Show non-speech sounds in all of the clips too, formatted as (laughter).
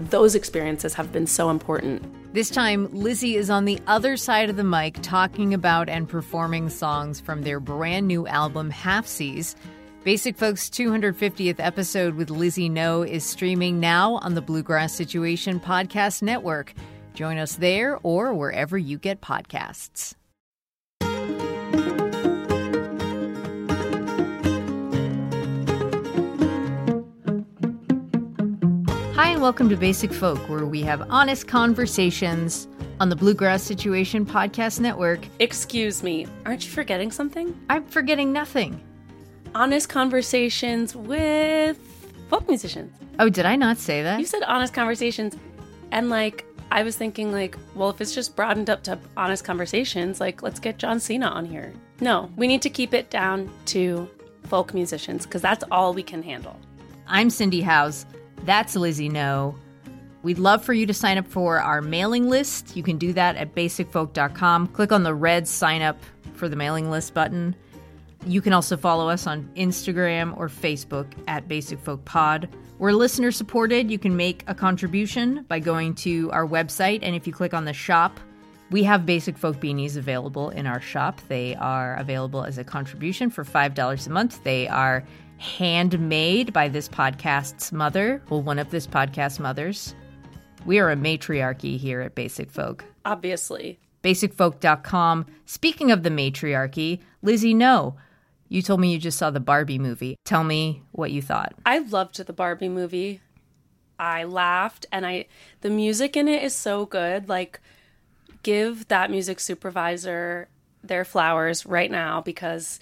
those experiences have been so important this time lizzie is on the other side of the mic talking about and performing songs from their brand new album Halfsies. Basic Folks 250th episode with Lizzie No is streaming now on the Bluegrass Situation Podcast Network. Join us there or wherever you get podcasts. Welcome to Basic Folk, where we have honest conversations on the Bluegrass Situation Podcast Network. Excuse me, aren't you forgetting something? I'm forgetting nothing. Honest conversations with folk musicians. Oh, did I not say that? You said honest conversations, and like I was thinking, like, well, if it's just broadened up to honest conversations, like, let's get John Cena on here. No, we need to keep it down to folk musicians because that's all we can handle. I'm Cindy Howes. That's Lizzie No. We'd love for you to sign up for our mailing list. You can do that at basicfolk.com. Click on the red sign up for the mailing list button. You can also follow us on Instagram or Facebook at Basic Folk Pod. We're listener supported. You can make a contribution by going to our website, and if you click on the shop, we have Basic Folk beanies available in our shop. They are available as a contribution for $5 a month. They are handmade by this podcast's mother, well, one of this podcast's mothers. We are a matriarchy here at Basic Folk. Obviously. BasicFolk.com. Speaking of the matriarchy, Lizzie, no. You told me you just saw the Barbie movie. Tell me what you thought. I loved the Barbie movie. I laughed and I the music in it is so good. Like give that music supervisor their flowers right now because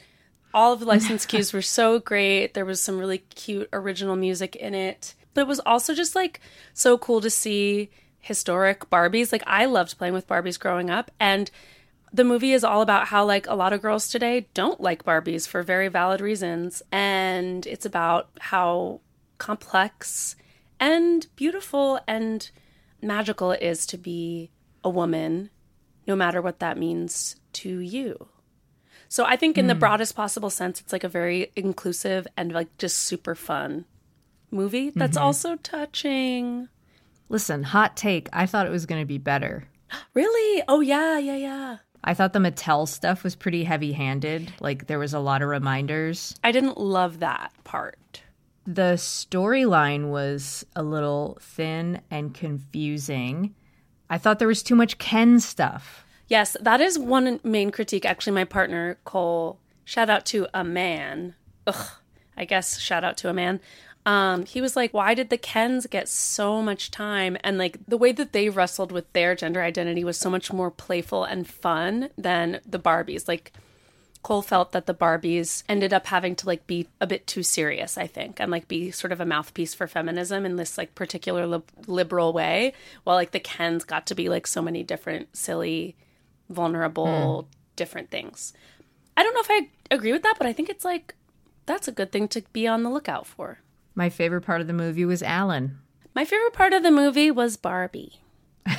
all of the (laughs) license cues were so great. There was some really cute original music in it. But it was also just like so cool to see historic Barbies. Like I loved playing with Barbies growing up and the movie is all about how like a lot of girls today don't like Barbies for very valid reasons and it's about how complex and beautiful and magical it is to be a woman no matter what that means to you. So I think in mm. the hmm. broadest possible sense it's like a very inclusive and like just super fun movie that's mm-hmm. also touching. Listen, hot take, I thought it was going to be better. (gasps) Really? Oh yeah, yeah, yeah. I thought the Mattel stuff was pretty heavy handed. Like there was a lot of reminders. I didn't love that part. The storyline was a little thin and confusing. I thought there was too much Ken stuff. Yes, that is one main critique. Actually, my partner, Cole, shout out to a man. Ugh, I guess shout out to a man um, he was like, why did the Kens get so much time? And like the way that they wrestled with their gender identity was so much more playful and fun than the Barbies. Like Cole felt that the Barbies ended up having to like be a bit too serious, I think, and like be sort of a mouthpiece for feminism in this like particular li- liberal way, while like the Kens got to be like so many different silly, vulnerable, hmm. different things. I don't know if I agree with that, but I think it's like that's a good thing to be on the lookout for. My favorite part of the movie was Alan. My favorite part of the movie was Barbie. (laughs)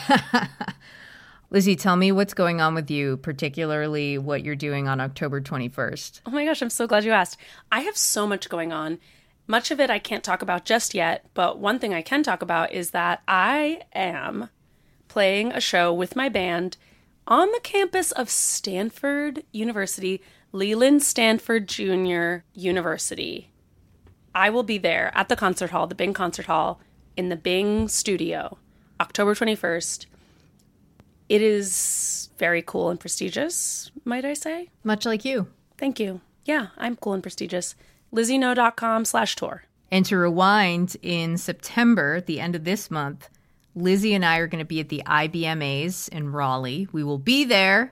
Lizzie, tell me what's going on with you, particularly what you're doing on October 21st. Oh my gosh, I'm so glad you asked. I have so much going on. Much of it I can't talk about just yet, but one thing I can talk about is that I am playing a show with my band on the campus of Stanford University, Leland Stanford Junior University. I will be there at the concert hall, the Bing Concert Hall, in the Bing studio, October 21st. It is very cool and prestigious, might I say? Much like you. Thank you. Yeah, I'm cool and prestigious. LizzieNo.com slash tour. And to rewind, in September, the end of this month, Lizzie and I are going to be at the IBMAs in Raleigh. We will be there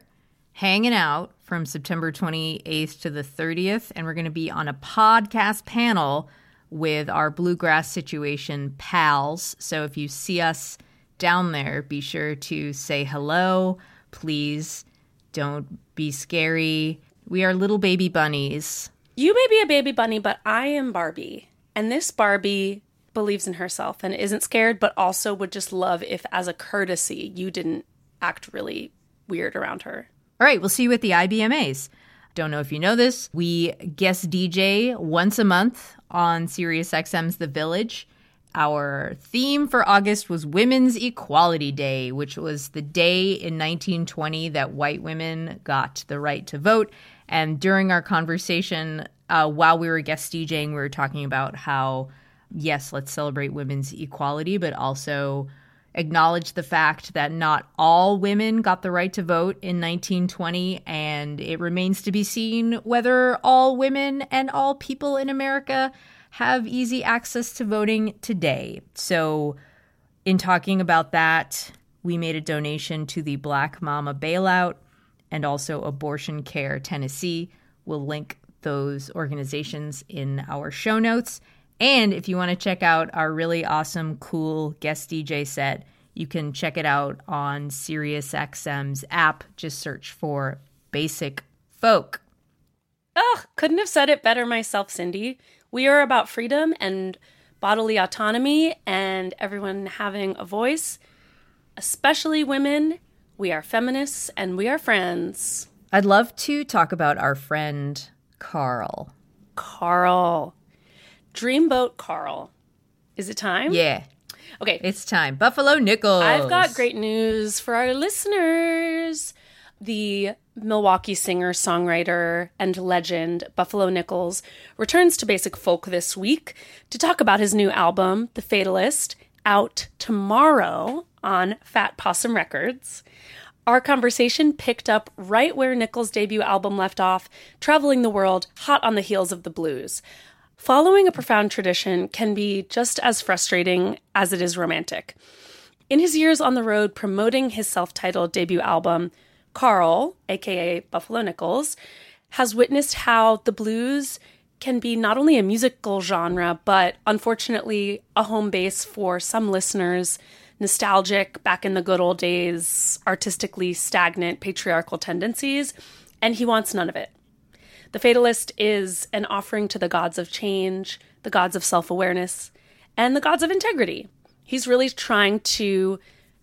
hanging out from September 28th to the 30th, and we're going to be on a podcast panel with our Bluegrass Situation pals. So if you see us down there, be sure to say hello. Please don't be scary. We are little baby bunnies. You may be a baby bunny, but I am Barbie. And this Barbie believes in herself and isn't scared, but also would just love if, as a courtesy, you didn't act really weird around her. All right, we'll see you at the IBMAs. Don't know if you know this. We guest DJ once a month on SiriusXM's The Village. Our theme for August was Women's Equality Day, which was the day in 1920 that white women got the right to vote. And during our conversation, uh, while we were guest DJing, we were talking about how, yes, let's celebrate women's equality, but also acknowledge the fact that not all women got the right to vote in 1920, and it remains to be seen whether all women and all people in America have easy access to voting today. So, in talking about that, we made a donation to the Black Mama Bailout and also Abortion Care Tennessee. We'll link those organizations in our show notes. And if you want to check out our really awesome, cool guest DJ set, you can check it out on SiriusXM's app. Just search for Basic Folk. Ugh, couldn't have said it better myself, Cindy. We are about freedom and bodily autonomy and everyone having a voice, especially women. We are feminists and we are friends. I'd love to talk about our friend Carl. Carl. Dreamboat Carl. Is it time? Yeah, Okay. it's time. Buffalo Nichols. I've got great news for our listeners. The Milwaukee singer, songwriter, and legend Buffalo Nichols returns to Basic Folk this week to talk about his new album, The Fatalist, out tomorrow on Fat Possum Records. Our conversation picked up right where Nichols' debut album left off, traveling the world hot on the heels of the blues. Following a profound tradition can be just as frustrating as it is romantic. In his years on the road promoting his self titled debut album, Carl, aka Buffalo Nichols, has witnessed how the blues can be not only a musical genre, but unfortunately a home base for some listeners, nostalgic, back in the good old days, artistically stagnant patriarchal tendencies, and he wants none of it. The Fatalist is an offering to the gods of change, the gods of self awareness, and the gods of integrity. He's really trying to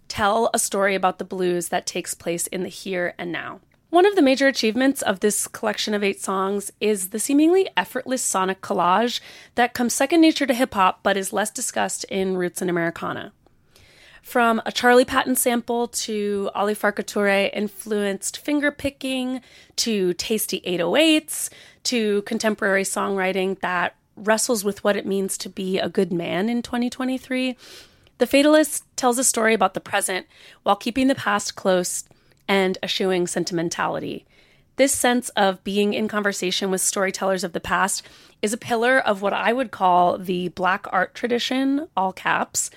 tell a story about the blues that takes place in the here and now. One of the major achievements of this collection of eight songs is the seemingly effortless sonic collage that comes second nature to hip hop but is less discussed in roots and Americana. From a Charley Patton sample to Ali Farka Touré influenced fingerpicking to tasty 808s to contemporary songwriting that wrestles with what it means to be a good man in 2023, The Fatalist tells a story about the present while keeping the past close and eschewing sentimentality. This sense of being in conversation with storytellers of the past is a pillar of what I would call the black art tradition, all caps.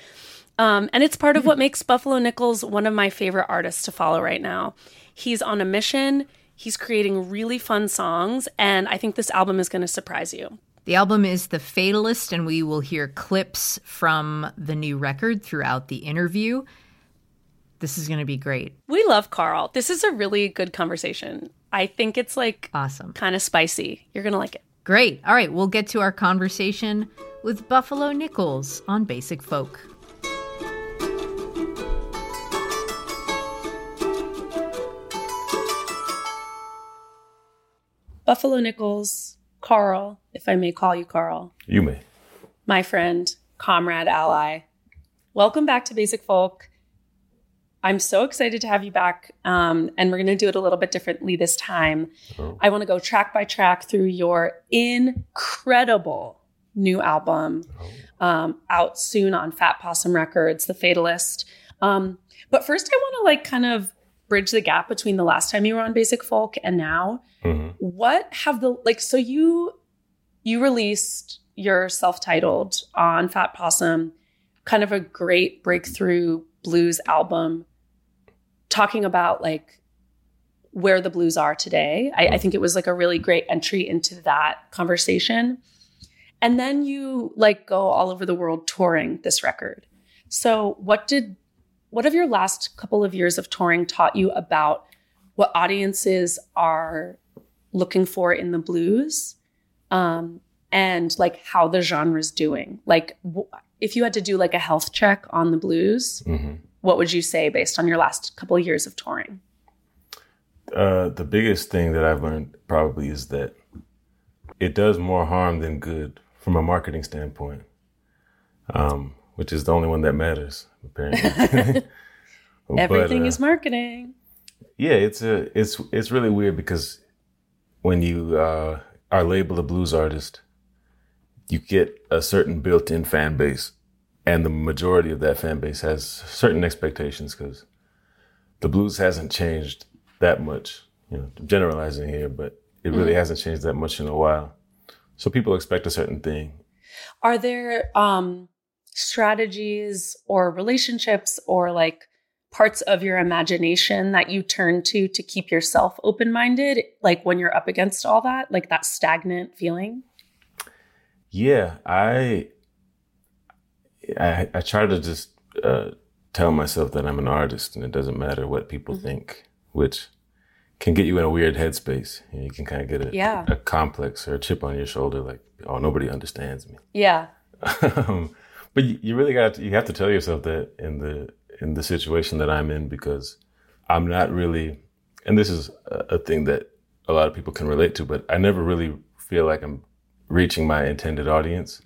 Um, and it's part of what makes Buffalo Nichols one of my favorite artists to follow right now. He's on a mission. He's creating really fun songs, and I think this album is going to surprise you. The album is The Fatalist, and we will hear clips from the new record throughout the interview. This is going to be great. We love Carl. This is a really good conversation. I think it's like Awesome. kind of spicy. You're going to like it. Great. All right, we'll get to our conversation with Buffalo Nichols on Basic Folk. Buffalo Nichols, Carl, if I may call you Carl, You may. my friend, comrade, ally. Welcome back to Basic Folk. I'm so excited to have you back, um, and we're going to do it a little bit differently this time. Oh. I want to go track by track through your incredible new album um, out soon on Fat Possum Records, The Fatalist. Um, but first, I want to like kind of bridge the gap between the last time you were on Basic Folk and now. hmm What have the like? So you you released your self-titled on Fat Possum, kind of a great breakthrough blues album, talking about like where the blues are today. I, I think it was like a really great entry into that conversation. And then you like go all over the world touring this record. So what did what have your last couple of years of touring taught you about what audiences are looking for in the blues um, and like how the genre's doing? Like w- if you had to do like a health check on the blues hmm what would you say based on your last couple of years of touring? Uh, the biggest thing that I've learned probably is that it does more harm than good from a marketing standpoint, um, which is the only one that matters apparently. (laughs) (laughs) But, everything uh, is marketing yeah, it's a it's it's really weird because when you uh, are labeled a blues artist, you get a certain built-in fan base, and the majority of that fan base has certain expectations because the blues hasn't changed that much. You know, I'm generalizing here, but it really hasn't changed that much in a while. So people expect a certain thing. are there um strategies or relationships or like parts of your imagination that you turn to to keep yourself open-minded like when you're up against all that like that stagnant feeling Yeah, I I, I try to just uh, tell myself that I'm an artist and it doesn't matter what people think, which can get you in a weird headspace. You, know, you can kind of get a, Yeah. a complex or a chip on your shoulder, like, oh, nobody understands me. yeah (laughs) um, but you, you really got to, you have to tell yourself that in the in the situation that I'm in because I'm not really, and this is a, a thing that a lot of people can relate to, but I never really feel like I'm reaching my intended audience.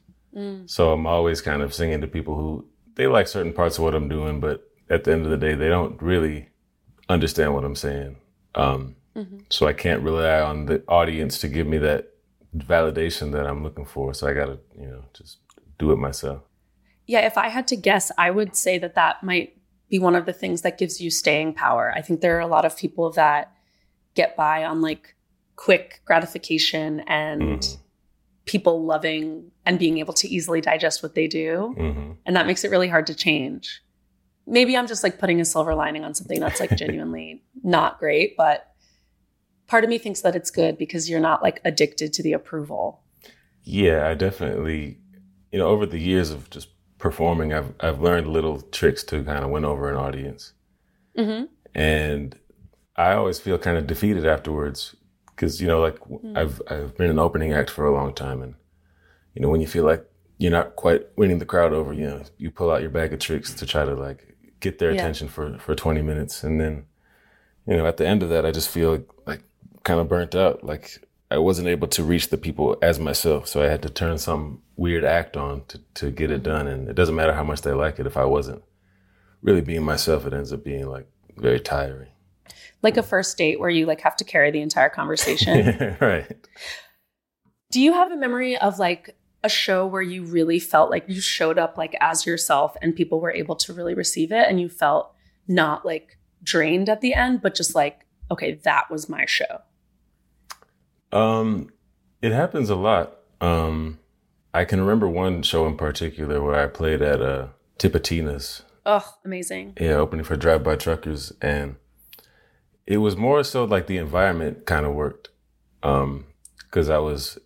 So I'm always kind of singing to people who they like certain parts of what I'm doing, but at the end of the day, they don't really understand what I'm saying. Um, So I can't rely on the audience to give me that validation that I'm looking for. So I got to, you know, just do it myself. Yeah, if I had to guess, I would say that that might be one of the things that gives you staying power. I think there are a lot of people that get by on like quick gratification and Mhm. people loving and being able to easily digest what they do. hmm And that makes it really hard to change. Maybe I'm just like putting a silver lining on something that's like (laughs) genuinely not great, but part of me thinks that it's good because you're not like addicted to the approval. Yeah, I definitely, you know, over the years of just performing, I've I've learned little tricks to kind of win over an audience, Mm-hmm. and I always feel kind of defeated afterwards because you know, like I've I've been an opening act for a long time, and you know, when you feel like you're not quite winning the crowd over, you know, you pull out your bag of tricks to try to like get their Yeah. attention for for 20 minutes, and then, you know, at the end of that, I just feel like, like kind of burnt out, like I wasn't able to reach the people as myself, so I had to turn some weird act on to to get it done, and it doesn't matter how much they like it if I wasn't really being myself, it ends up being like very tiring. Like a first date where you like have to carry the entire conversation. (laughs) right. Do you have a memory of like a show where you really felt like you showed up like as yourself and people were able to really receive it and you felt not like drained at the end, but just like, okay, that was my show? Um, it happens a lot. Um, I can remember one show in particular where I played at uh, Tipitina's, Oh, amazing. yeah, opening for Drive By Truckers, and it was more so like the environment kind of worked. Um, cause I was,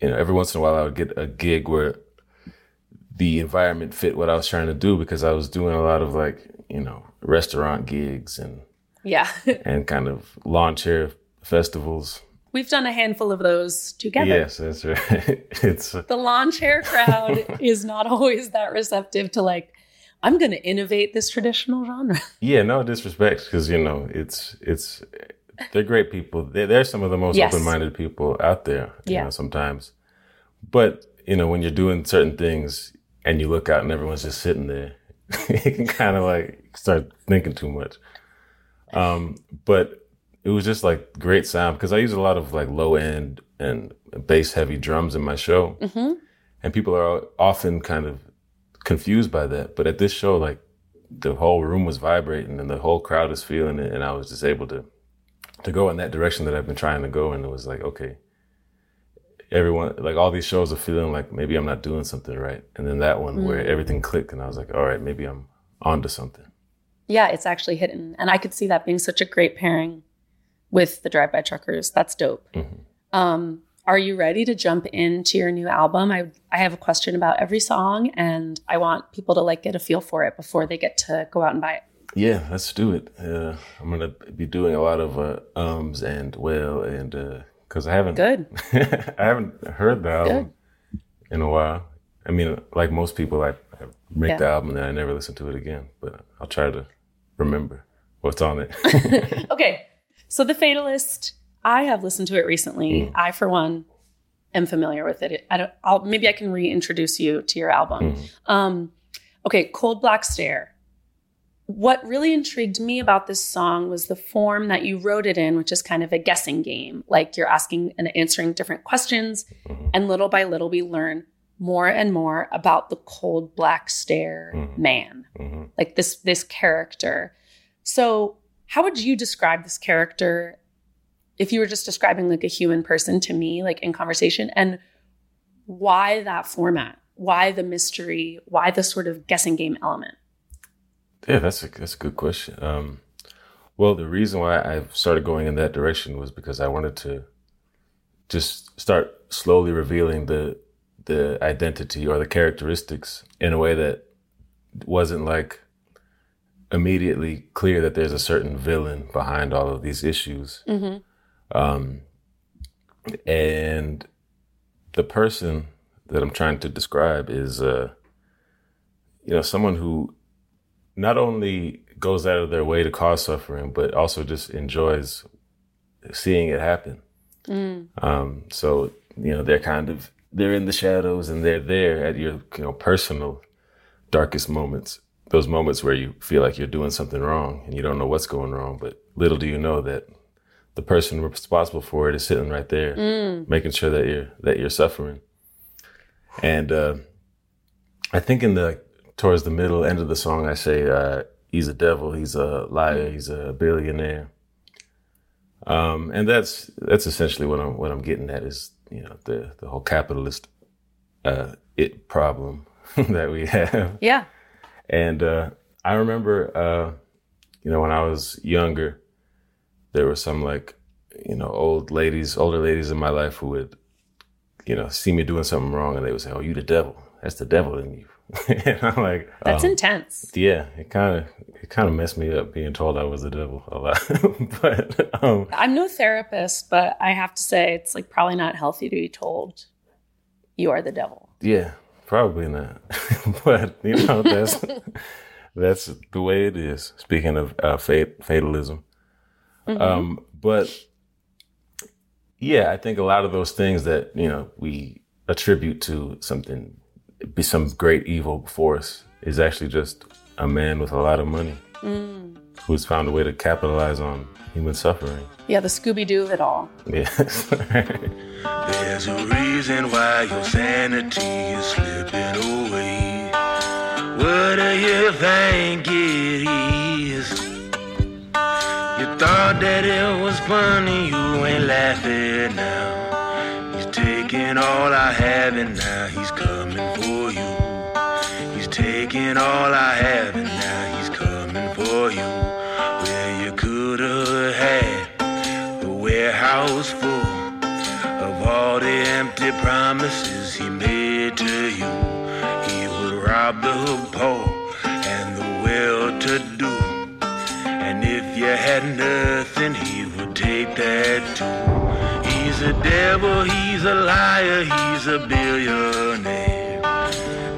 you know, every once in a while I would get a gig where the environment fit what I was trying to do because I was doing a lot of like, you know, restaurant gigs and, Yeah. (laughs) and kind of lawn chair festivals. We've done a handful of those together. Yes, that's right. (laughs) it's, The lawn chair crowd (laughs) is not always that receptive to like, I'm going to innovate this traditional genre. (laughs) Yeah, no disrespect, because you know it's it's they're great people. They're, they're some of the most Yes. open-minded people out there. You Yeah. know, sometimes, but you know when you're doing certain things and you look out and everyone's just sitting there, you can kind of like start thinking too much. Um, but it was just like great sound because I use a lot of like low end and bass heavy drums in my show, mm-hmm. and people are often kind of confused by that. But at this show, like the whole room was vibrating and the whole crowd was feeling it, and I was just able to to go in that direction that I've been trying to go. And it was like, okay, everyone, like all these shows are feeling like maybe I'm not doing something right, and then that one where mm. everything clicked, and I was like, all right, maybe I'm onto something. yeah, it's actually hidden. And I could see that being such a great pairing with the Drive By Truckers. That's dope. Um, are you ready to jump into your new album? I I have a question about every song, and I want people to like get a feel for it before they get to go out and buy it. Yeah, let's do it. Uh, I'm gonna be doing a lot of uh, ums and well, and because I haven't Good. (laughs) I haven't heard the album in a while. I mean, like most people, I, I make Yeah. the album and then I never listen to it again. But I'll try to remember what's on it. (laughs) Okay. So The Fatalist, I have listened to it recently. I, for one, am familiar with it. I don't. I'll maybe I can reintroduce you to your album. Um, okay, Cold Black Stare. What really intrigued me about this song was the form that you wrote it in, which is kind of a guessing game. Like you're asking and answering different questions, and little by little, we learn more and more about the cold black stare man, Mhm. like this this character. So, how would you describe this character if you were just describing like a human person to me, like in conversation, and why that format? Why the mystery? Why the sort of guessing game element? Yeah, that's a that's a good question. Um, well, the reason why I started going in that direction was because I wanted to just start slowly revealing the the identity or the characteristics in a way that wasn't like immediately clear that there's a certain villain behind all of these issues. Um, and the person that I'm trying to describe is, uh, you know, someone who not only goes out of their way to cause suffering, but also just enjoys seeing it happen. Um, so you know, they're kind of they're in the shadows and they're there at your you know personal darkest moments. Those moments where you feel like you're doing something wrong and you don't know what's going wrong, but little do you know that the person responsible for it is sitting right there, making sure that you're that you're suffering. And uh, I think in the towards the middle end of the song, I say uh, he's a devil, he's a liar, he's a billionaire. Um, and that's that's essentially what I'm what I'm getting at is you know the the whole capitalist uh, it problem (laughs) that we have. Yeah. And uh, I remember, uh, you know, when I was younger, there were some like, you know, old ladies, older ladies in my life who would, you know, see me doing something wrong and they would say, "Oh, you the devil. That's the devil in you." (laughs) and I'm like, That's um, intense. yeah, it kind of it kind of messed me up being told I was the devil a lot. (laughs) but um, I'm no therapist, but I have to say it's like probably not healthy to be told you are the devil. Yeah, probably not. (laughs) but you know, that's (laughs) that's the way it is. Speaking of uh, fate, fatalism, um, but yeah, I think a lot of those things that you know we attribute to something, be some great evil force, is actually just a man with a lot of money who's found a way to capitalize on human suffering. Yeah, the Scooby Doo of it all. Yes. (laughs) There's a reason why your sanity is slipping away. What do you think it is? You thought that it was funny, you ain't laughing now. He's taking all I have and now he's coming for you. He's taking all I have and now he's coming for you. was full of all the empty promises he made to you. He would rob the poor and the well to do. And if you had nothing, he would take that too. He's a devil, he's a liar, he's a billionaire.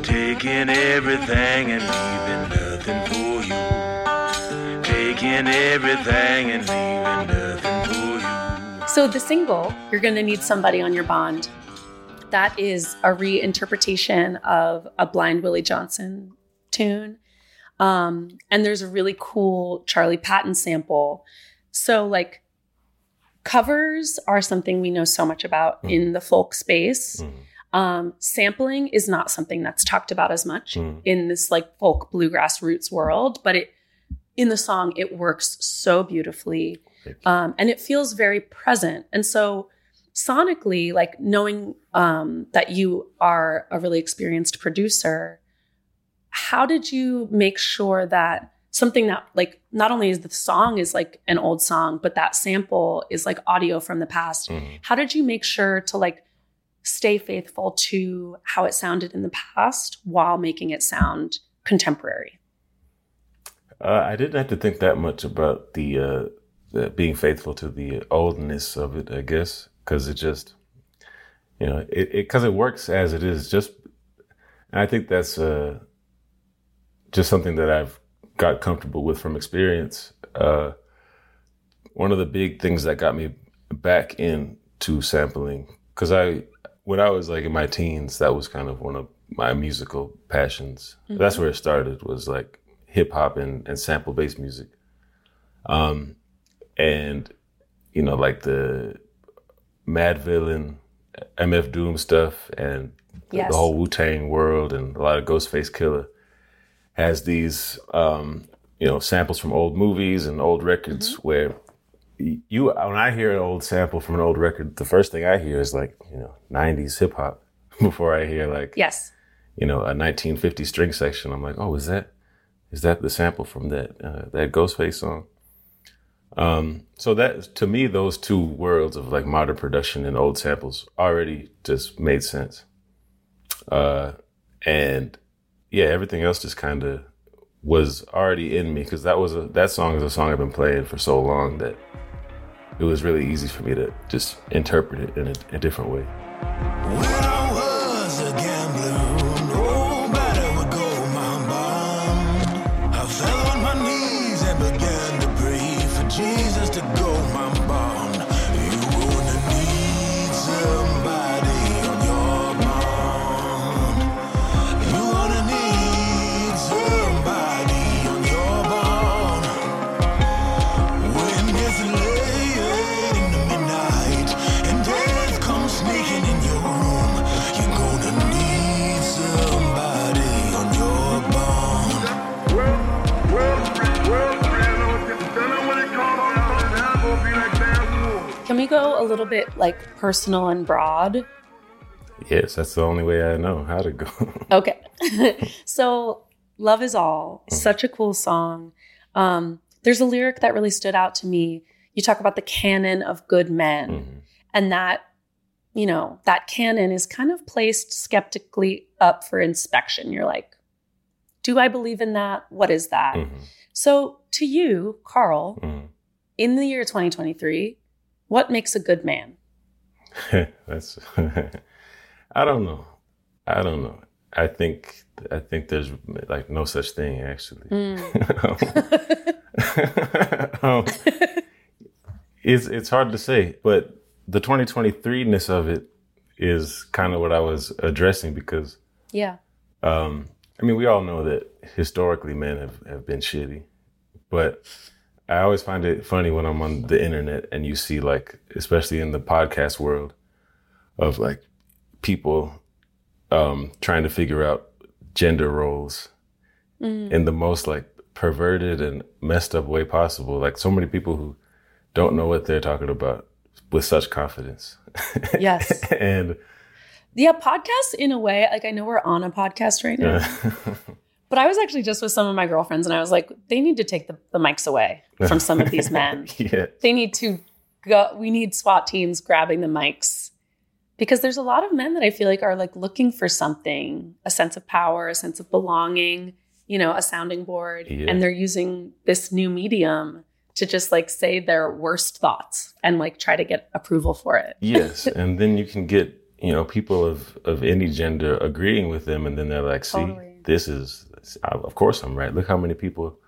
Taking everything and leaving nothing for you. Taking everything and leaving nothing. So the single, You're Gonna Need Somebody on Your Bond, that is a reinterpretation of a Blind Willie Johnson tune. Um, and there's a really cool Charley Patton sample. So like covers are something we know so much about Mm. in the folk space. Mm. Um, sampling is not something that's talked about as much Mm. in this like folk bluegrass roots world, but it in the song it works so beautifully. Um, and it feels very present. And so sonically, like knowing um, that you are a really experienced producer, how did you make sure that something that like not only is the song is like an old song, but that sample is like audio from the past? Mhm. How did you make sure to like stay faithful to how it sounded in the past while making it sound contemporary? Uh, I didn't have to think that much about the, uh, the being faithful to the oldness of it, I guess, because it just, you know, it because it, works as it is. Just, and I think that's uh, just something that I've got comfortable with from experience. Uh, one of the big things that got me back into sampling, because I, when I was like in my teens, that was kind of one of my musical passions. That's where it started. Was like hip hop and, and sample based music. Um, and you know, like the Madvillain, MF Doom stuff, and the, Yes. the whole Wu Tang world, and a lot of Ghostface Killah has these, um, you know, samples from old movies and old records where you, when I hear an old sample from an old record, the first thing I hear is like, you know, 90s hip hop (laughs) before I hear like, Yes. you know, a 1950 string section. I'm like, oh, is that is that the sample from that uh, that Ghostface song? Um, so that to me, those two worlds of like modern production and old samples already just made sense. Uh, and yeah, everything else just kind of was already in me because that was a that song is a song I've been playing for so long that it was really easy for me to just interpret it in a, a different way. Little bit like personal and broad? Yes, that's the only way I know how to go. (laughs) Okay. (laughs) so, Love is All, such a cool song. Um, there's a lyric that really stood out to me. You talk about the canon of good men, Mhm. and that, you know, that canon is kind of placed skeptically up for inspection. You're like, do I believe in that? What is that? Mhm. So, to you, Carl, Mhm. in the year 2023, what makes a good man? (laughs) That's (laughs) I don't know. I don't know. I think I think there's like no such thing actually. (laughs) um, it's it's hard to say, but the 2023ness of it is kind of what I was addressing because Yeah. um, I mean we all know that historically men have, have been shitty, but I always find it funny when I'm on the internet and you see like, especially in the podcast world, of like people um, trying to figure out gender roles in the most like perverted and messed up way possible. Like so many people who don't know what they're talking about with such confidence. Yes. (laughs) and Yeah, podcasts in a way, like I know we're on a podcast right now, (laughs) but I was actually just with some of my girlfriends and I was like, they need to take the, the mics away from some of these (laughs) men. yeah, They need to go, we need SWAT teams grabbing the mics because there's a lot of men that I feel like are like looking for something, a sense of power, a sense of belonging, you know, a sounding board, Yeah. and they're using this new medium to just like say their worst thoughts and like try to get approval for it. Yes, (laughs) and then you can get you know people of of any gender agreeing with them, and then they're like, "See, Totally. this is of course I'm right. Look how many people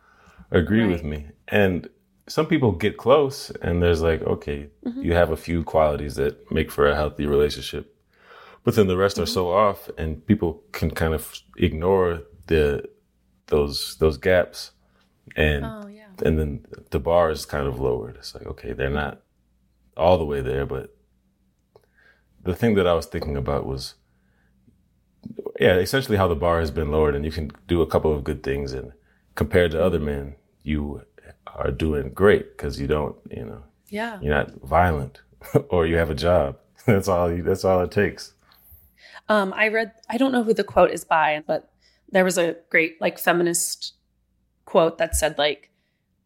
agree with me." And some people get close, and there's like, okay, Mm-hmm. you have a few qualities that make for a healthy relationship, but then the rest are Mm-hmm. so off, and people can kind of ignore the those those gaps, and Oh yeah. and then the bar is kind of lowered. It's like, okay, they're not all the way there, but the thing that I was thinking about was, yeah, essentially how the bar has been lowered, and you can do a couple of good things, and compared to other men, you are doing great because you don't, you know, Yeah. you're not violent, (laughs) or you have a job. (laughs) That's all. You, that's all it takes. Um, I read, I don't know who the quote is by, but there was a great like feminist quote that said like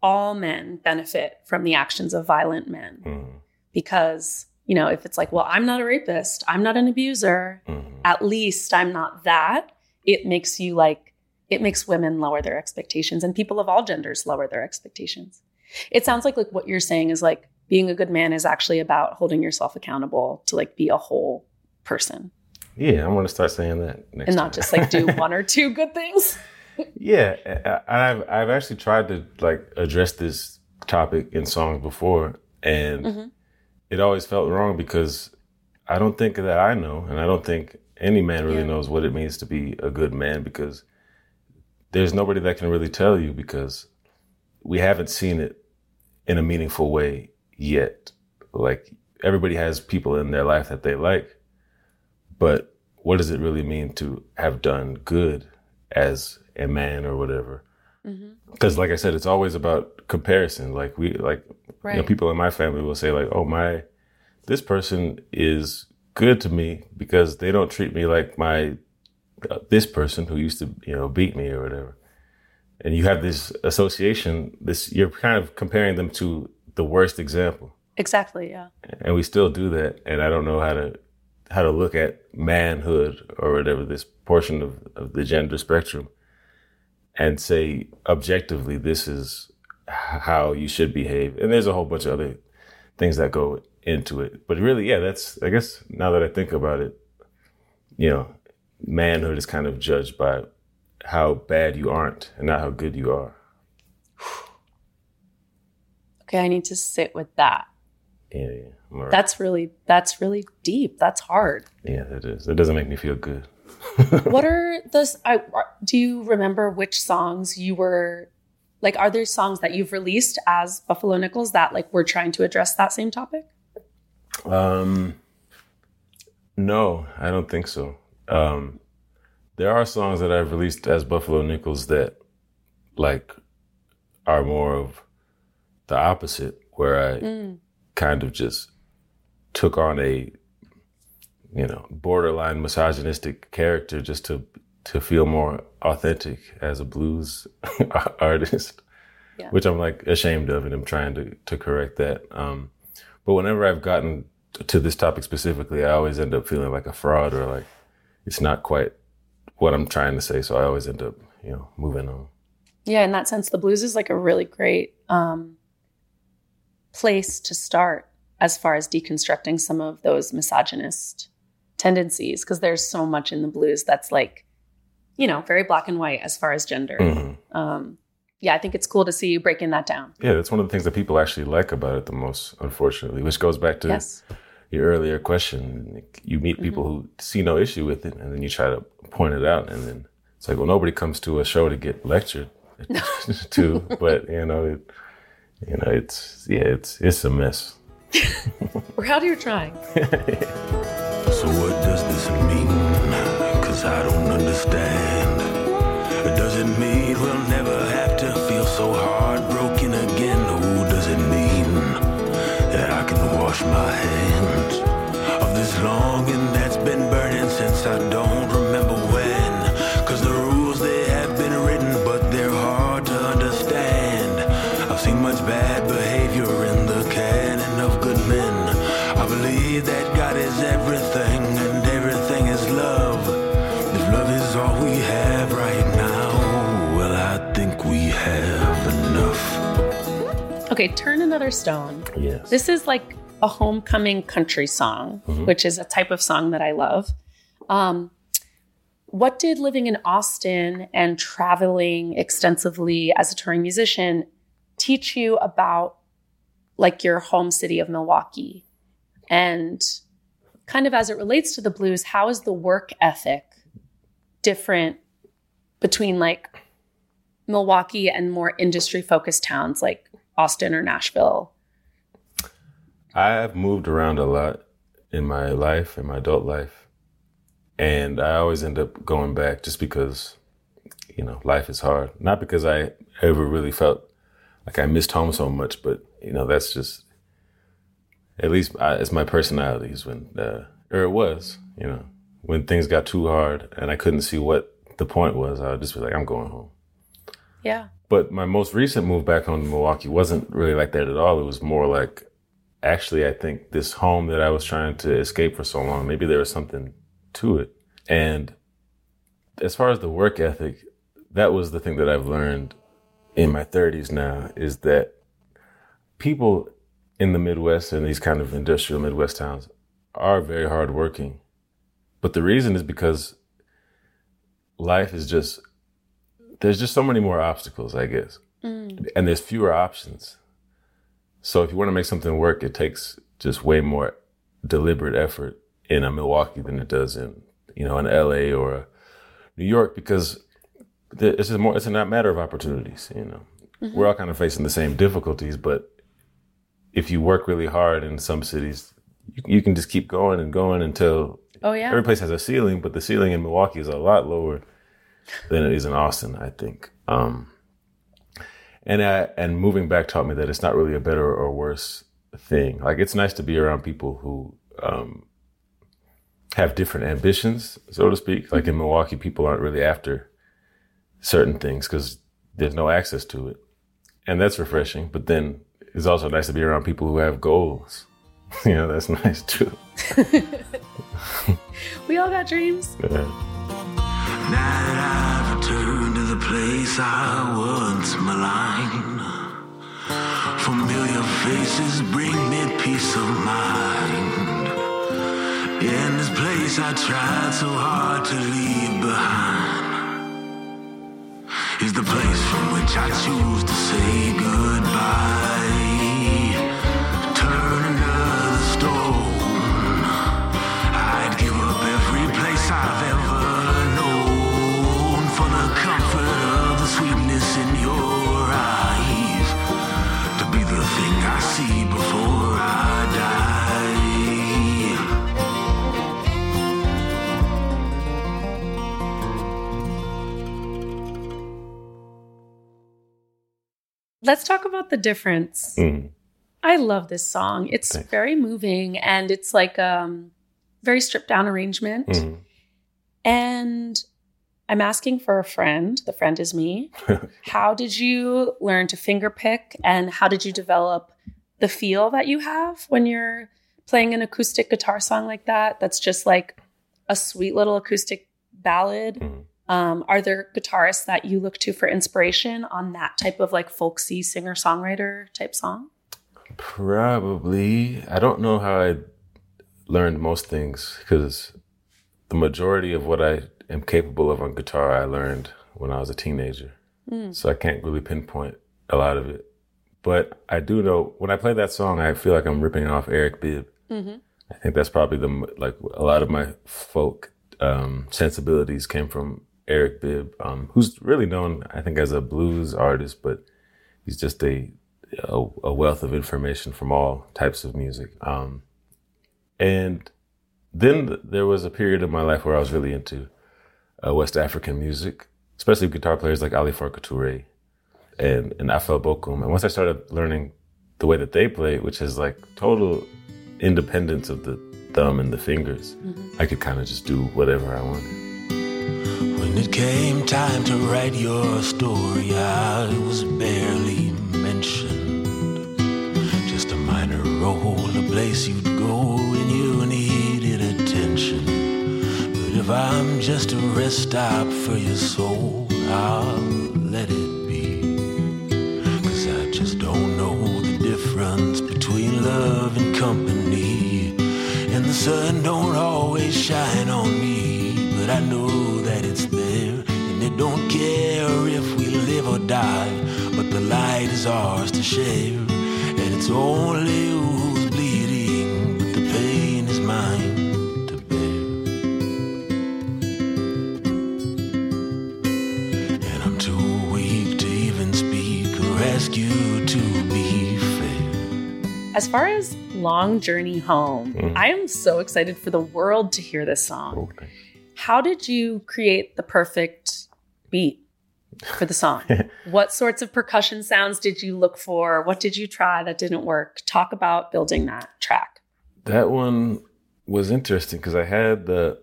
all men benefit from the actions of violent men Mhm, because you know if it's like well i'm not a rapist i'm not an abuser mhm. at least i'm not that it makes you like it makes women lower their expectations and people of all genders lower their expectations it sounds like like what you're saying is like being a good man is actually about holding yourself accountable to like be a whole person Yeah, I'm gonna start saying that next and time. not just like do (laughs) one or two good things Yeah, and I've I've actually tried to like address this topic in songs before, and Mhm. It always felt wrong because I don't think that I know, and I don't think any man really Yeah. knows what it means to be a good man because there's nobody that can really tell you because we haven't seen it in a meaningful way yet. Like everybody has people in their life that they like, but what does it really mean to have done good as a man or whatever? Because, like I said, it's always about comparison. Like we, like you know, people in my family will say, like, "Oh, my, this person is good to me because they don't treat me like my uh, this person who used to, you know, beat me or whatever." And you have this association. This you're kind of comparing them to the worst example exactly yeah and we still do that and i don't know how to how to look at manhood or whatever this portion of, of the gender spectrum and say objectively this is how you should behave. And there's a whole bunch of other things that go into it. But really yeah that's i guess now that i think about it you know manhood is kind of judged by how bad you aren't and not how good you are. Okay i need to sit with that. Yeah, yeah. Right. that's really that's really deep. That's hard. Yeah that is. It doesn't make me feel good what are the I, do you remember which songs you were like are there songs that you've released as buffalo nichols that like were trying to address that same topic Um, no, I don't think so. Um, there are songs that I've released as Buffalo Nichols that, like, are more of the opposite, where I kind of just took on a, you know, borderline misogynistic character just to to feel more authentic as a blues (laughs) artist, Yeah. which I'm like ashamed of, and I'm trying to to correct that. Um, but whenever I've gotten to this topic specifically, I always end up feeling like a fraud or like it's not quite what I'm trying to say. So I always end up, you know, moving on. yeah in that sense the blues is like a really great um place to start as far as deconstructing some of those misogynist tendencies because there's so much in the blues that's like you know very black and white as far as gender Mhm. um yeah i think it's cool to see you breaking that down Yeah, that's one of the things that people actually like about it the most, unfortunately, which goes back to yes your earlier question. You meet people who see no issue with it, and then you try to point it out, and then it's like, well, nobody comes to a show to get lectured (laughs) (laughs) to, but you know, it, you know, it's yeah, it's it's a mess. (laughs) we're out here trying So what does this mean? Cause I don't understand. Does it mean we'll never have to feel so heartbroken again? Or does it mean that I can wash my hands of this longing that's been burning since I don't Turn Another Stone. Yes. This is like a homecoming country song, which is a type of song that I love. Um, what did living in Austin and traveling extensively as a touring musician teach you about like your home city of Milwaukee? And kind of as it relates to the blues, how is the work ethic different between like Milwaukee and more industry focused towns like Austin or Nashville? I've moved around a lot in my life, in my adult life. And I always end up going back just because, you know, life is hard. Not because I ever really felt like I missed home so much, but, you know, that's just, at least I, it's my personality is when, uh, or it was, you know, when things got too hard and I couldn't see what the point was, I would just be like, I'm going home. Yeah. But my most recent move back home to Milwaukee wasn't really like that at all. It was more like, actually, I think this home that I was trying to escape for so long, maybe there was something to it. And as far as the work ethic, that was the thing that I've learned in my 30s now is that people in the Midwest and these kind of industrial Midwest towns are very hardworking. But the reason is because life is just, there's just so many more obstacles, I guess. Mm. And there's fewer options. So if you want to make something work, it takes just way more deliberate effort in a Milwaukee than it does in, you know, an LA or uh, New York because it's just more, it's a matter of opportunities, you know. Mm-hmm. We're all kind of facing the same difficulties, but if you work really hard in some cities, you, you can just keep going and going until Oh, yeah. every place has a ceiling, but the ceiling in Milwaukee is a lot lower than it is in Austin, I think. Um, and I, and moving back taught me that it's not really a better or worse thing. Like it's nice to be around people who um, have different ambitions, so to speak. Like in Milwaukee, people aren't really after certain things because there's no access to it, and that's refreshing. But then it's also nice to be around people who have goals. (laughs) you know, that's (laughs) nice too. (laughs) We all got dreams. Yeah. Now that I've returned to the place I once maligned, familiar faces bring me peace of mind. In this place I tried so hard to leave behind, is the place from which I choose to say goodbye. Let's talk about the difference. Mhm. I love this song. It's Thanks. very moving and it's like um very stripped down arrangement. Mhm. And I'm asking for a friend. The friend is me. (laughs) how did you learn to finger pick and how did you develop the feel that you have when you're playing an acoustic guitar song like that? That's just like a sweet little acoustic ballad. Mhm. Um, are there guitarists that you look to for inspiration on that type of like folksy singer songwriter type song? Probably. I don't know how I learned most things because the majority of what I am capable of on guitar, I learned when I was a teenager. So I can't really pinpoint a lot of it. But I do know when I play that song, I feel like I'm ripping off Eric Bibb. I think that's probably the like a lot of my folk um, sensibilities came from Eric Bibb, um, who's really known, I think, as a blues artist, but he's just a a, a wealth of information from all types of music. Um, and then there was a period of my life where I was really into uh, West African music, especially guitar players like Ali Farka Touré and, and Afel Bocoum. And once I started learning the way that they play, which is like total independence of the thumb and the fingers, I could kind of just do whatever I wanted it came time to write your story out, it was barely mentioned. Just a minor role, a place you'd go when you needed attention. But if I'm just a rest stop for your soul, I'll let it be. Cause I just don't know the difference between love and company. And the sun don't always shine on me don't care if we live or die, but the light is ours to share. And it's only you who's bleeding, but the pain is mine to bear. And I'm too weak to even speak or ask you to be fair. As far as Long Journey Home, mm. I am so excited for the world to hear this song. Okay. How did you create the perfect beat for the song? (laughs) what sorts of percussion sounds did you look for? What did you try that didn't work? Talk about building that track. That one was interesting because I had the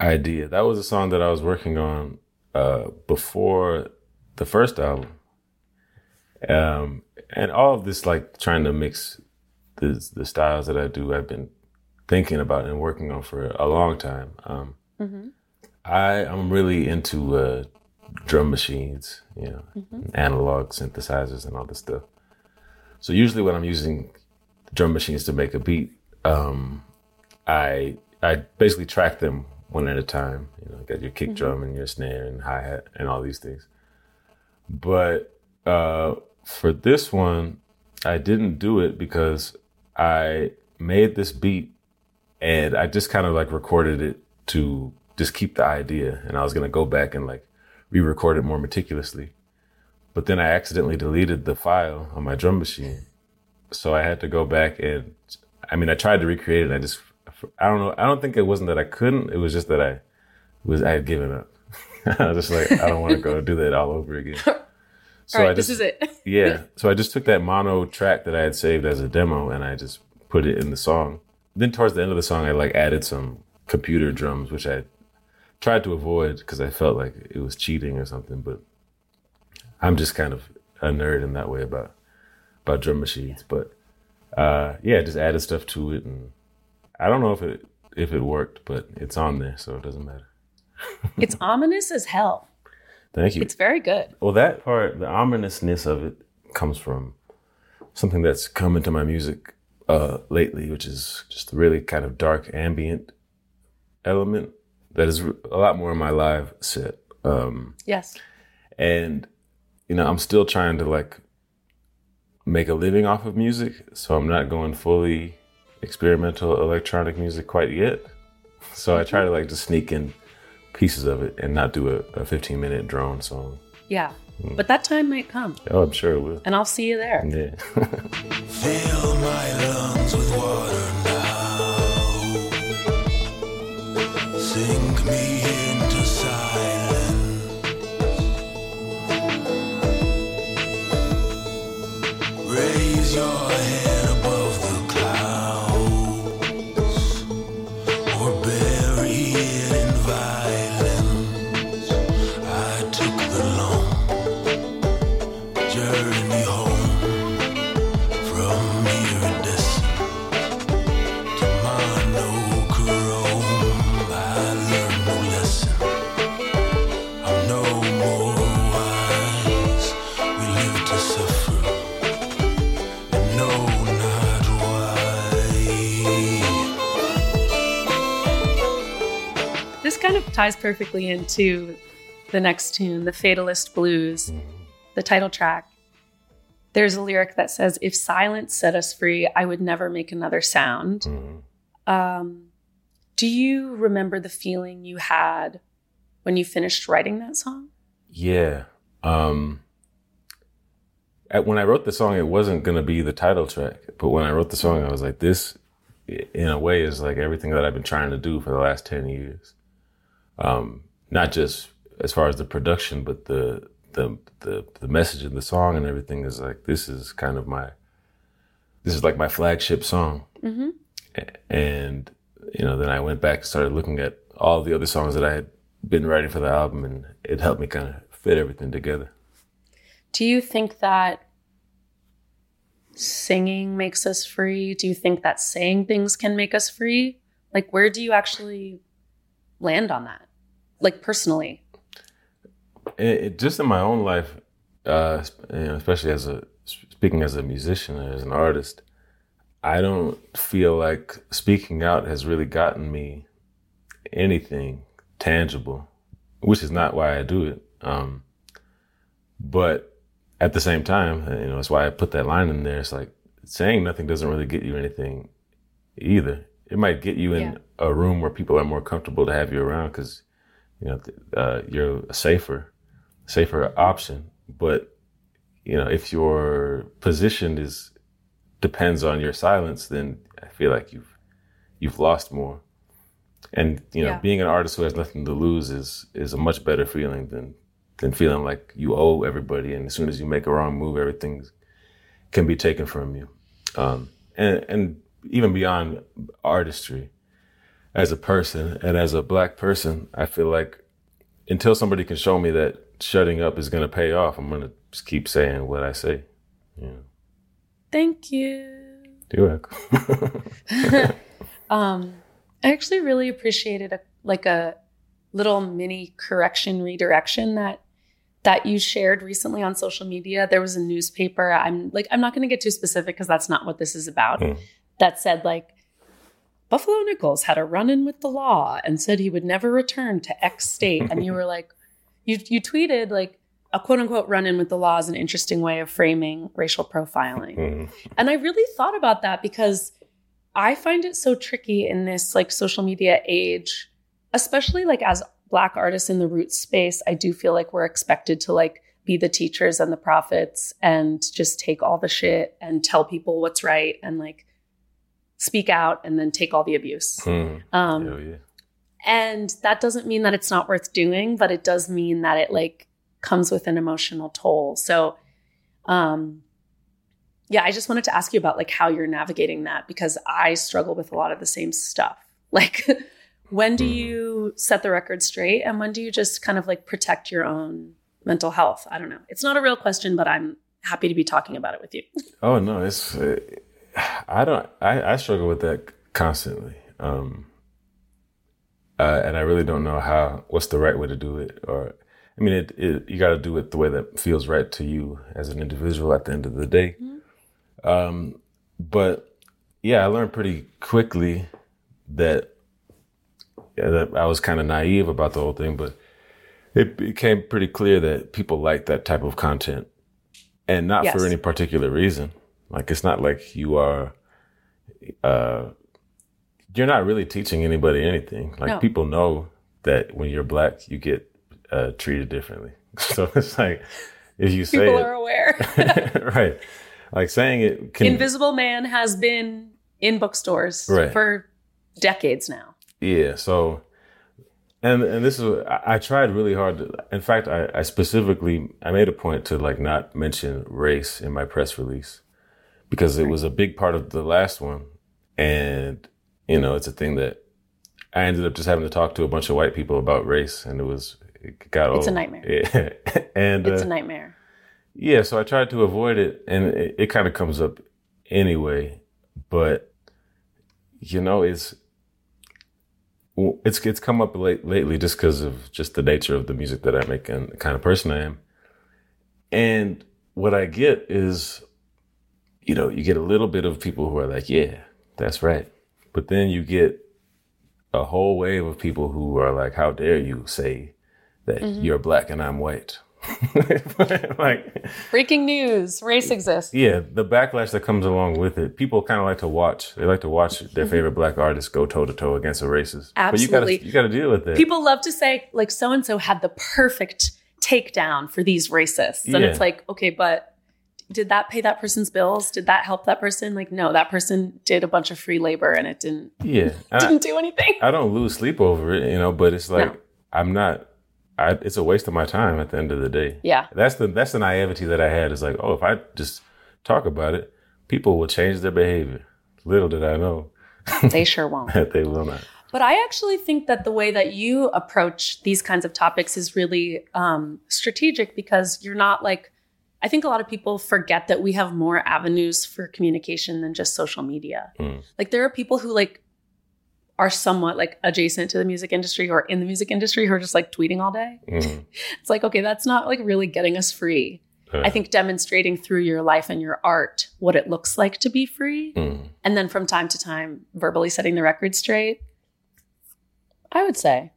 idea. That was a song that I was working on uh, before the first album. Um, and all of this, like trying to mix the the styles that I do, I've been thinking about and working on for a long time. Um, I I'm really into uh, drum machines, you know, analog synthesizers and all this stuff. So usually when I'm using drum machines to make a beat, um, I I basically track them one at a time. You know, got your kick drum and your snare and hi hat and all these things. But uh, for this one, I didn't do it because I made this beat and I just kind of like recorded it to just keep the idea. And I was gonna go back and like re-record it more meticulously. But then I accidentally deleted the file on my drum machine. So I had to go back and I mean I tried to recreate it and I just I don't know I don't think it wasn't that I couldn't, it was just that I was I had given up. (laughs) I was just like I don't want to go do that all over again. (laughs) So All right, I this is it. (laughs) yeah. So I just took that mono track that I had saved as a demo and I just put it in the song. Then towards the end of the song, I like added some computer drums, which I tried to avoid because I felt like it was cheating or something. But I'm just kind of a nerd in that way about about drum machines. But uh, yeah, just added stuff to it, and I don't know if it if it worked, but it's on there, so it doesn't matter. (laughs) It's ominous as hell. Thank you. It's very good. Well, that part, the ominousness of it, comes from something that's come into my music uh, lately, which is just really kind of dark ambient element that is a lot more in my live set. Um, Yes. and you know, I'm still trying to like make a living off of music, so I'm not going fully experimental electronic music quite yet. So I try to like just sneak in pieces of it and not do a, a 15 minute drone song. Yeah. But that time might come, Oh, I'm sure it will. and I'll see you there. Yeah. (laughs) ties perfectly into the next tune, the Fatalist Blues, the title track. There's a lyric that says, If silence set us free, I would never make another sound. Um, do you remember the feeling you had when you finished writing that song? Yeah. Um, at, when I wrote the song, it wasn't going to be the title track. But when I wrote the song, I was like, this, in a way, is like everything that I've been trying to do for the last 10 years. Um, not just as far as the production, but the, the, the, the message of the song and everything is like, this is kind of my, this is like my flagship song. A- And, you know, then I went back and started looking at all the other songs that I had been writing for the album and it helped me kind of fit everything together. Do you think that singing makes us free? Do you think that saying things can make us free? Like, where do you actually land on that? Like, personally? it, it, just in my own life, uh, you know, especially as a speaking as a musician as an artist, I don't feel like speaking out has really gotten me anything tangible, which is not why I do it. Um, but at the same time, you know, that's why I put that line in there. It's like saying nothing doesn't really get you anything either. It might get you in Yeah. a room where people are more comfortable to have you around because, you know, uh, you're a safer, safer option. But, you know, if your position is depends on your silence, then I feel like you've you've lost more. And you know, Yeah. being an artist who has nothing to lose is is a much better feeling than than feeling like you owe everybody. And as soon as you make a wrong move, everything can be taken from you. Um, and and even beyond artistry, as a person and as a black person, I feel like until somebody can show me that shutting up is going to pay off, I'm going to just keep saying what I say. Yeah. Thank you. You're welcome. (laughs) Um, I actually really appreciated a like a little mini correction redirection that that you shared recently on social media. There was a newspaper. I'm like I'm not going to get too specific because that's not what this is about. Hmm. That said like Buffalo Nichols had a run-in with the law and said he would never return to X state, and you were (laughs) like, you you tweeted like a quote unquote run-in with the law is an interesting way of framing racial profiling. Mhm. And I really thought about that because I find it so tricky in this like social media age, especially like as black artists in the roots space. I do feel like we're expected to like be the teachers and the prophets and just take all the shit and tell people what's right and like speak out and then take all the abuse. Mhm. Um, yeah. and that doesn't mean that it's not worth doing, but it does mean that it like comes with an emotional toll. So, um, yeah, I just wanted to ask you about like how you're navigating that because I struggle with a lot of the same stuff. (laughs) Like, when do Mhm. you set the record straight and when do you just kind of like protect your own mental health? I don't know. It's not a real question, but I'm happy to be talking about it with you. (laughs) Oh no, it's uh, I don't I, I struggle with that constantly. Um uh, and I really don't know how what's the right way to do it or I mean it, it you got to do it the way that feels right to you as an individual at the end of the day. Um but yeah, I learned pretty quickly that, yeah, that I was kind of naive about the whole thing, but it became pretty clear that people like that type of content and not Yes. for any particular reason. Like it's not like you are, uh, you're not really teaching anybody anything. Like No. people know that when you're black, you get uh, treated differently. (laughs) so it's like if you say People it, are aware. (laughs) right, like saying it can Invisible Man has been in bookstores Right. for decades now. Yeah. So, and and this is I, I tried really hard. To, in fact, I, I specifically I made a point to like not mention race in my press release because it was a big part of the last one, and you know it's a thing that I ended up just having to talk to a bunch of white people about race, and it was it got It's a nightmare. Yeah. (laughs) and It's uh, a nightmare. yeah, so I tried to avoid it, and it, it kind of comes up anyway. But you know, it's it's it's come up late lately just because of just the nature of the music that I make and the kind of person I am. And what I get is, you know, you get a little bit of people who are like, "Yeah, that's right," but then you get a whole wave of people who are like, "How dare you say that mm-hmm. you're black and I'm white?" (laughs) like Breaking news: race exists. yeah, the backlash that comes along with it. People kind of like to watch. They like to watch their mm-hmm. favorite black artists go toe to toe against a racist. But you Absolutely. gotta you gotta deal with it. People love to say like so and so had the perfect takedown for these racists, and Yeah. it's like, okay, but did that pay that person's bills? Did that help that person? Like, no, that person did a bunch of free labor, and it didn't yeah, (laughs) I, didn't do anything. I don't lose sleep over it, you know. But it's like No. I'm not. I, it's a waste of my time at the end of the day. Yeah, That's the that's the naivety that I had. Is like, oh, if I just talk about it, people will change their behavior. Little did I know (laughs) they sure (laughs) won't. they will not. But I actually think that the way that you approach these kinds of topics is really um, strategic because you're not like, I think a lot of people forget that we have more avenues for communication than just social media. Mm. Like, there are people who like are somewhat like adjacent to the music industry or in the music industry who are just like tweeting all day. Mhm. (laughs) It's like, okay, that's not like really getting us free. I think demonstrating through your life and your art what it looks like to be free, Mm. and then from time to time verbally setting the record straight. I would say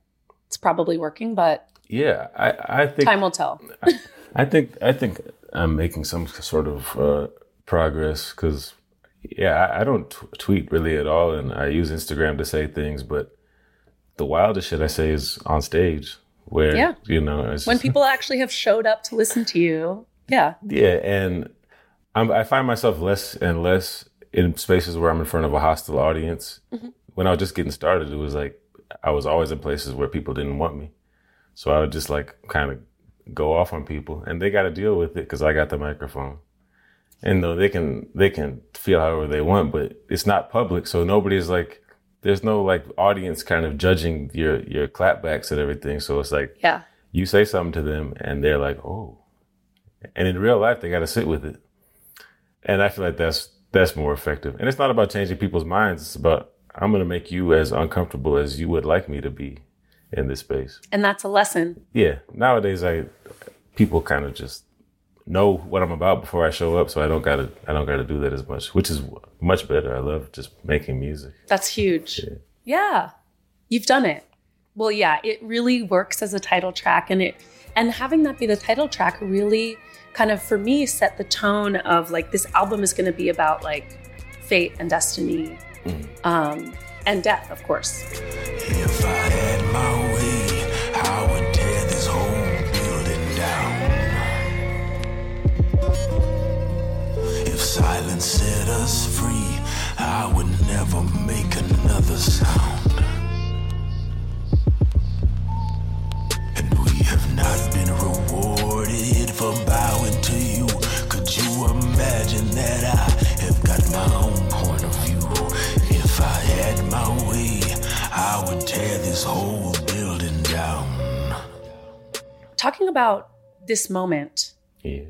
it's probably working, but Yeah, I, I think time will tell. I think I think I'm making some sort of uh, progress because yeah, I, I don't t- tweet really at all, and I use Instagram to say things, but the wildest shit I say is on stage where Yeah. you know When just- (laughs) people actually have showed up to listen to you, yeah, yeah, and I'm, I find myself less and less in spaces where I'm in front of a hostile audience. When I was just getting started, it was like I was always in places where people didn't want me, so I would just like kind of go off on people, and they got to deal with it because I got the microphone. And though they can they can feel however they want, but it's not public, so nobody's like there's no like audience kind of judging your your clapbacks and everything. So it's like yeah, you say something to them and they're like, oh. And in real life, they got to sit with it. And I feel like that's that's more effective. And it's not about changing people's minds. It's about I'm going to make you as uncomfortable as you would like me to be in this space. and that's a lesson. Yeah. Nowadays, I people kind of just know what I'm about before I show up, so I don't gotta I don't gotta do that as much, which is much better. I love just making music. That's huge. Yeah. You've done it. Well, yeah, it really works as a title track and it and having that be the title track really kind of for me set the tone of like this album is going to be about like fate and destiny um and death, of course. Silence set us free, I would never make another sound. And we have not been rewarded for bowing to you. Could you imagine that I have got my own point of view? If I had my way, I would tear this whole building down. Talking about this moment Yeah.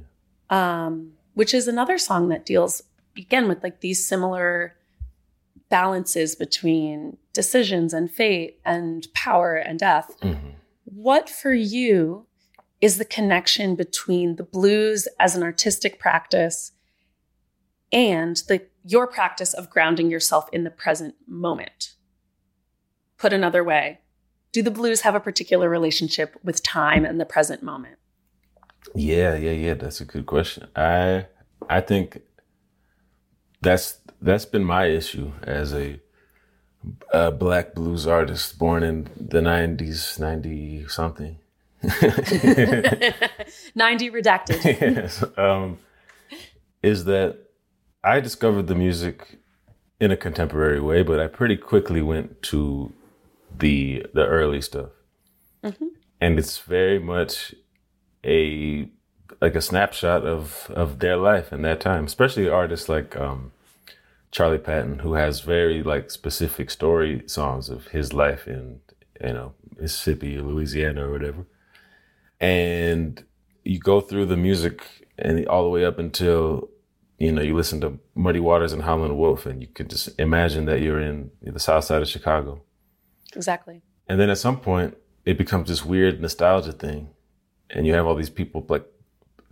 um, which is another song that deals again with like these similar balances between decisions and fate and power and death. Mhm. What for you is the connection between the blues as an artistic practice and the your practice of grounding yourself in the present moment? Put another way, do the blues have a particular relationship with time and the present moment? Yeah, yeah, yeah. That's a good question. I I think that's that's been my issue as a, a black blues artist born in the nineties, ninety something. (laughs) 90 redacted. (laughs) yes, um, is that I discovered the music in a contemporary way, but I pretty quickly went to the the early stuff, and it's very much a like a snapshot of of their life in that time, especially artists like um, Charley Patton, who has very like specific story songs of his life in you know Mississippi or Louisiana or whatever, and you go through the music and all the way up until you know you listen to Muddy Waters and Howlin' Wolf, and you could just imagine that you're in the South Side of Chicago. exactly. And then at some point, it becomes this weird nostalgia thing. And you have all these people like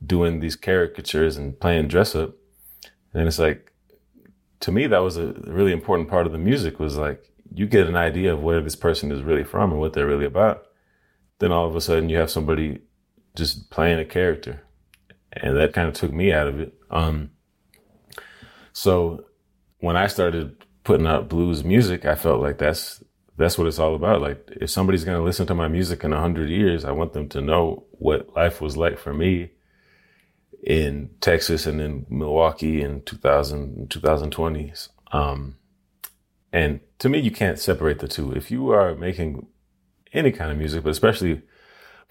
doing these caricatures and playing dress up. And it's like, to me, that was a really important part of the music was like, you get an idea of where this person is really from and what they're really about. Then all of a sudden you have somebody just playing a character. And that kind of took me out of it. Um, so when I started putting out blues music, I felt like that's that's what it's all about. Like if somebody's gonna listen to my music in a hundred years, I want them to know what life was like for me in Texas and in Milwaukee in 2000 2020s. Um, and to me, you can't separate the two. If you are making any kind of music, but especially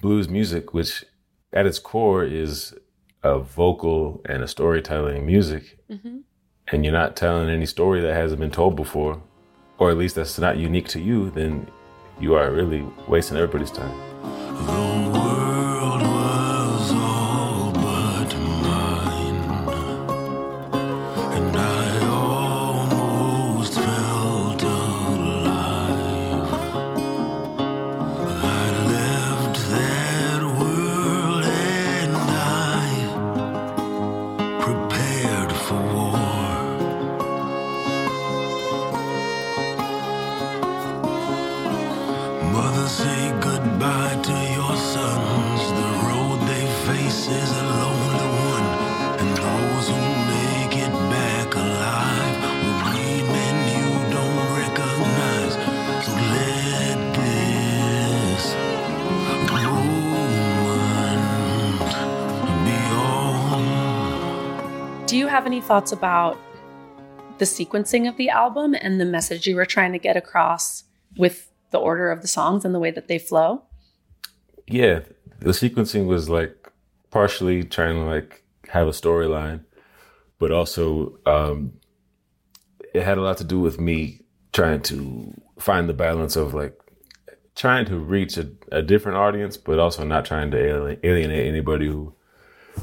blues music, which at its core is a vocal and a storytelling music, and you're not telling any story that hasn't been told before, or at least that's not unique to you, then you are really wasting everybody's time. Thoughts about the sequencing of the album and the message you were trying to get across with the order of the songs and the way that they flow? yeah, the sequencing was like partially trying to like have a storyline, but also um, it had a lot to do with me trying to find the balance of like trying to reach a, a different audience, but also not trying to ali- alienate anybody who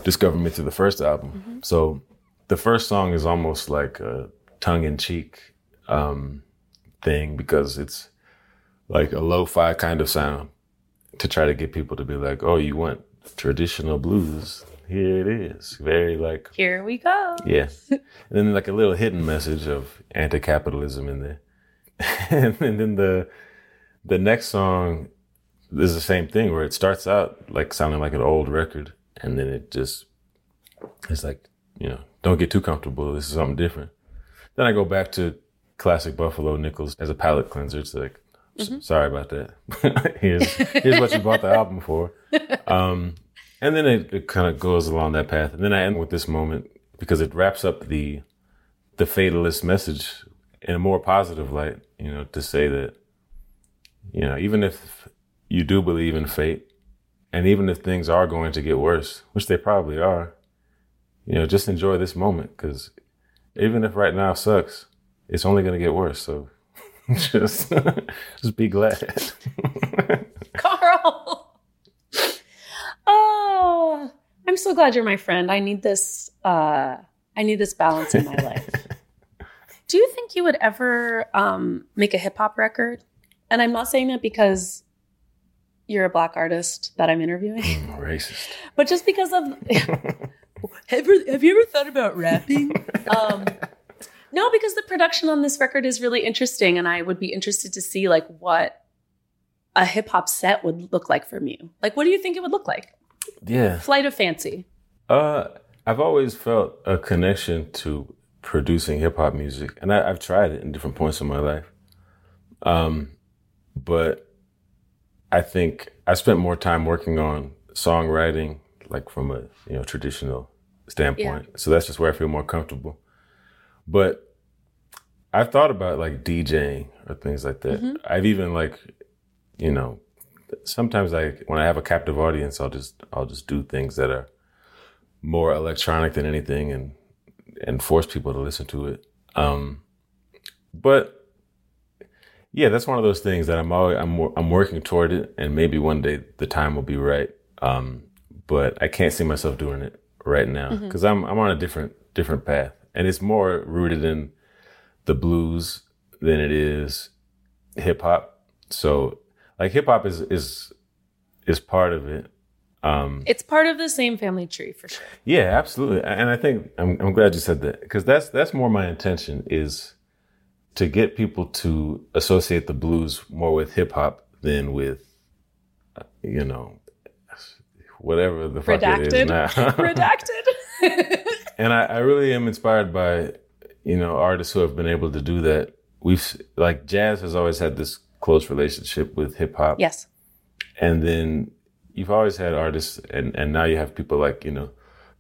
discovered me through the first album. So the first song is almost like a tongue in cheek um, thing because it's like a lo-fi kind of sound to try to get people to be like, "Oh, you want traditional blues? Here it is." Very like, Here we go. yeah, and then like a little hidden message of anti-capitalism in there, (laughs) and then the the next song is the same thing where it starts out like sounding like an old record, and then it just it's like you know, don't get too comfortable. This is something different. Then I go back to classic Buffalo Nichols as a palate cleanser. It's like, s- sorry about that. (laughs) here's here's what you bought the album for. (laughs) Um, and then it, it kind of goes along that path. And then I end with this moment because it wraps up the the fatalist message in a more positive light. You know, to say that you know, even if you do believe in fate, and even if things are going to get worse, which they probably are, you know, just enjoy this moment because even if right now sucks, it's only going to get worse. So (laughs) just (laughs) just be glad. (laughs) Carl. oh, I'm so glad you're my friend. I need this uh I need this balance in my life. Do you think you would ever um make a hip hop record? And I'm not saying that because you're a black artist that I'm interviewing, Racist. but just because of have, you, have you ever thought about rapping? (laughs) um, no, because the production on this record is really interesting, and I would be interested to see like what a hip hop set would look like from you. Like, what do you think it would look like? Yeah. Flight of Fancy. Uh, I've always felt a connection to producing hip hop music, and I, I've tried it in different points of my life. Um, but I think I spent more time working on songwriting, like from a you know traditional standpoint. So that's just where I feel more comfortable. But I've thought about like DJing or things like that. I've even like, you know, sometimes I when I have a captive audience, I'll just I'll just do things that are more electronic than anything and and force people to listen to it. Um, but yeah, that's one of those things that I'm always I'm I'm working toward it, and maybe one day the time will be right. Um, but I can't see myself doing it right now because I'm I'm on a different different path, and it's more rooted in the blues than it is hip hop. So like hip hop is is is part of it. Um, It's part of the same family tree for sure. yeah, absolutely. And I think I'm, I'm glad you said that because that's that's more my intention is to get people to associate the blues more with hip hop than with uh, you know whatever the fuck it is Redacted. now. (laughs) (laughs) Redacted. (laughs) and I, I really am inspired by you know artists who have been able to do that. We've like jazz has always had this close relationship with hip hop yes. and then you've always had artists and, and now you have people like you know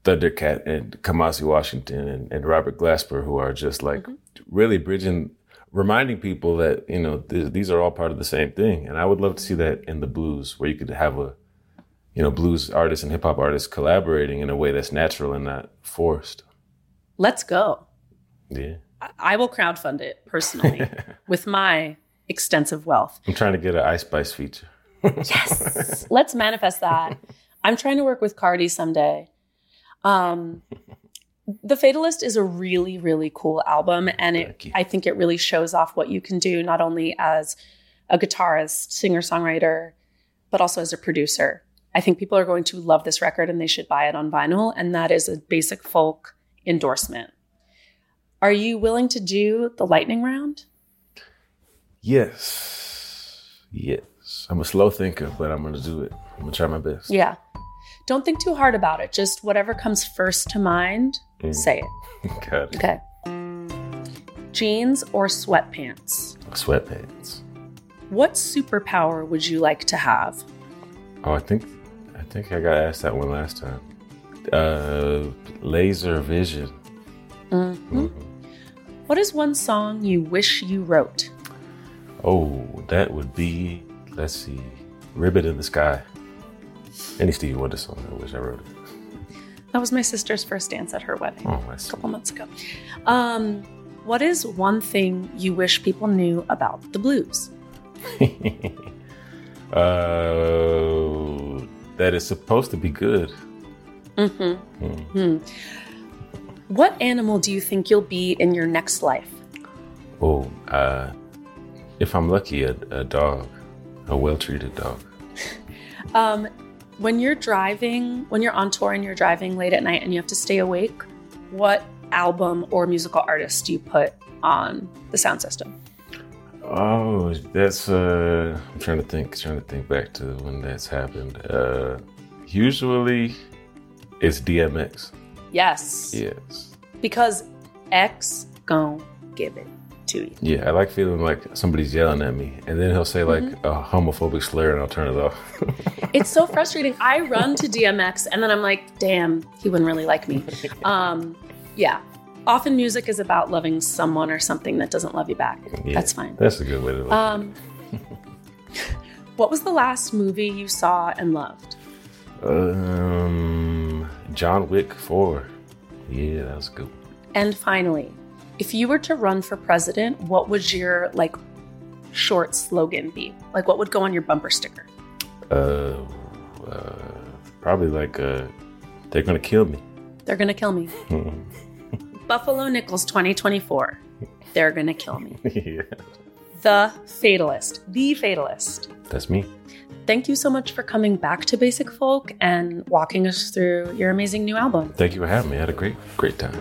thundercat and kamasi washington and, and robert glasper who are just like mm-hmm. really bridging reminding people that you know th- these are all part of the same thing and i would love to see that in the blues where you could have a you know blues artists and hip-hop artists collaborating in a way that's natural and not forced Let's go. yeah I will crowdfund it personally (laughs) with my extensive wealth. i'm trying to get an ice spice feature Yes. Let's manifest that. I'm trying to work with Cardi someday. Um, the Fatalist is a really, really cool album, and it, I think it really shows off what you can do not only as a guitarist, singer, songwriter, but also as a producer. I think people are going to love this record, and they should buy it on vinyl. And that is a basic folk endorsement. Are you willing to do the lightning round? yes yes i'm a slow thinker but i'm gonna do it i'm gonna try my best Yeah. Don't think too hard about it. Just whatever comes first to mind, mm. say it. (laughs) Got it. Okay. Jeans or sweatpants? Sweatpants. What superpower would you like to have? Oh, I think think I got asked that one last time. Uh, laser vision. What is one song you wish you wrote? Oh, that would be let's see, Ribbon in the Sky. Any Stevie Wonder song. I wish I wrote it. That was my sister's first dance at her wedding Oh, a couple months ago. Um, what is one thing you wish people knew about the blues? (laughs) uh, that is supposed to be good. What animal do you think you'll be in your next life? Oh, uh, if I'm lucky, a, a dog, a well-treated dog. (laughs) Um, when you're driving, when you're on tour and you're driving late at night and you have to stay awake, what album or musical artist do you put on the sound system? Oh, that's uh I'm trying to think, trying to think back to when that's happened. Uh usually it's DMX. Yes. Yes. Because X gon' give it to you. Yeah, I like feeling like somebody's yelling at me and then he'll say like Mm-hmm. a homophobic slur and I'll turn it off. (laughs) It's so frustrating. I run to DMX and then I'm like, damn, he wouldn't really like me. (laughs) Um, yeah. Often music is about loving someone or something that doesn't love you back. Yeah, That's fine. That's a good way to look. at Um, (laughs) what was the last movie you saw and loved? Um John Wick 4. Yeah, that was good. And finally, if you were to run for president, what would your like short slogan be? Like what would go on your bumper sticker? Uh, uh probably like uh they're going to kill me. They're gonna kill me. (laughs) Buffalo Nichols 2024. They're gonna kill me. (laughs) yeah. The Fatalist. The Fatalist. That's me. Thank you so much for coming back to Basic Folk and walking us through your amazing new album. Thank you for having me. I had a great great time.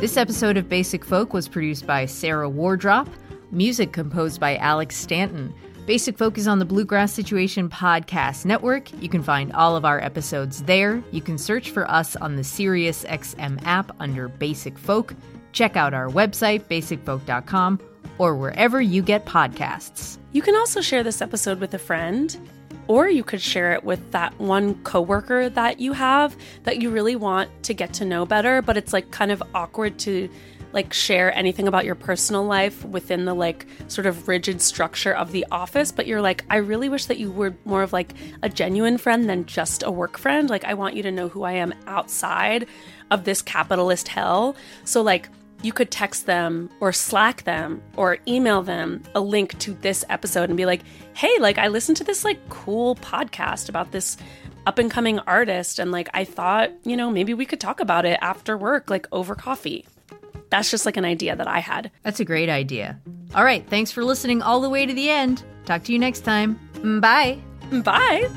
This episode of Basic Folk was produced by Sarah Wardrop, music composed by Alex Stanton. Basic Folk is on the Bluegrass Situation Podcast Network. You can find all of our episodes there. You can search for us on the SiriusXM app under Basic Folk. Check out our website, basicfolk.com, or wherever you get podcasts. You can also share this episode with a friend, or you could share it with that one coworker that you have that you really want to get to know better, but it's like kind of awkward to like share anything about your personal life within the like sort of rigid structure of the office, but you're like, I really wish that you were more of like a genuine friend than just a work friend. Like I want you to know who I am outside of this capitalist hell. So like you could text them or Slack them or email them a link to this episode and be like, hey, like I listened to this like cool podcast about this up and coming artist and like I thought, you know, maybe we could talk about it after work, like over coffee. That's just like an idea that I had. That's a great idea. All right, thanks for listening all the way to the end. Talk to you next time. Bye. Bye.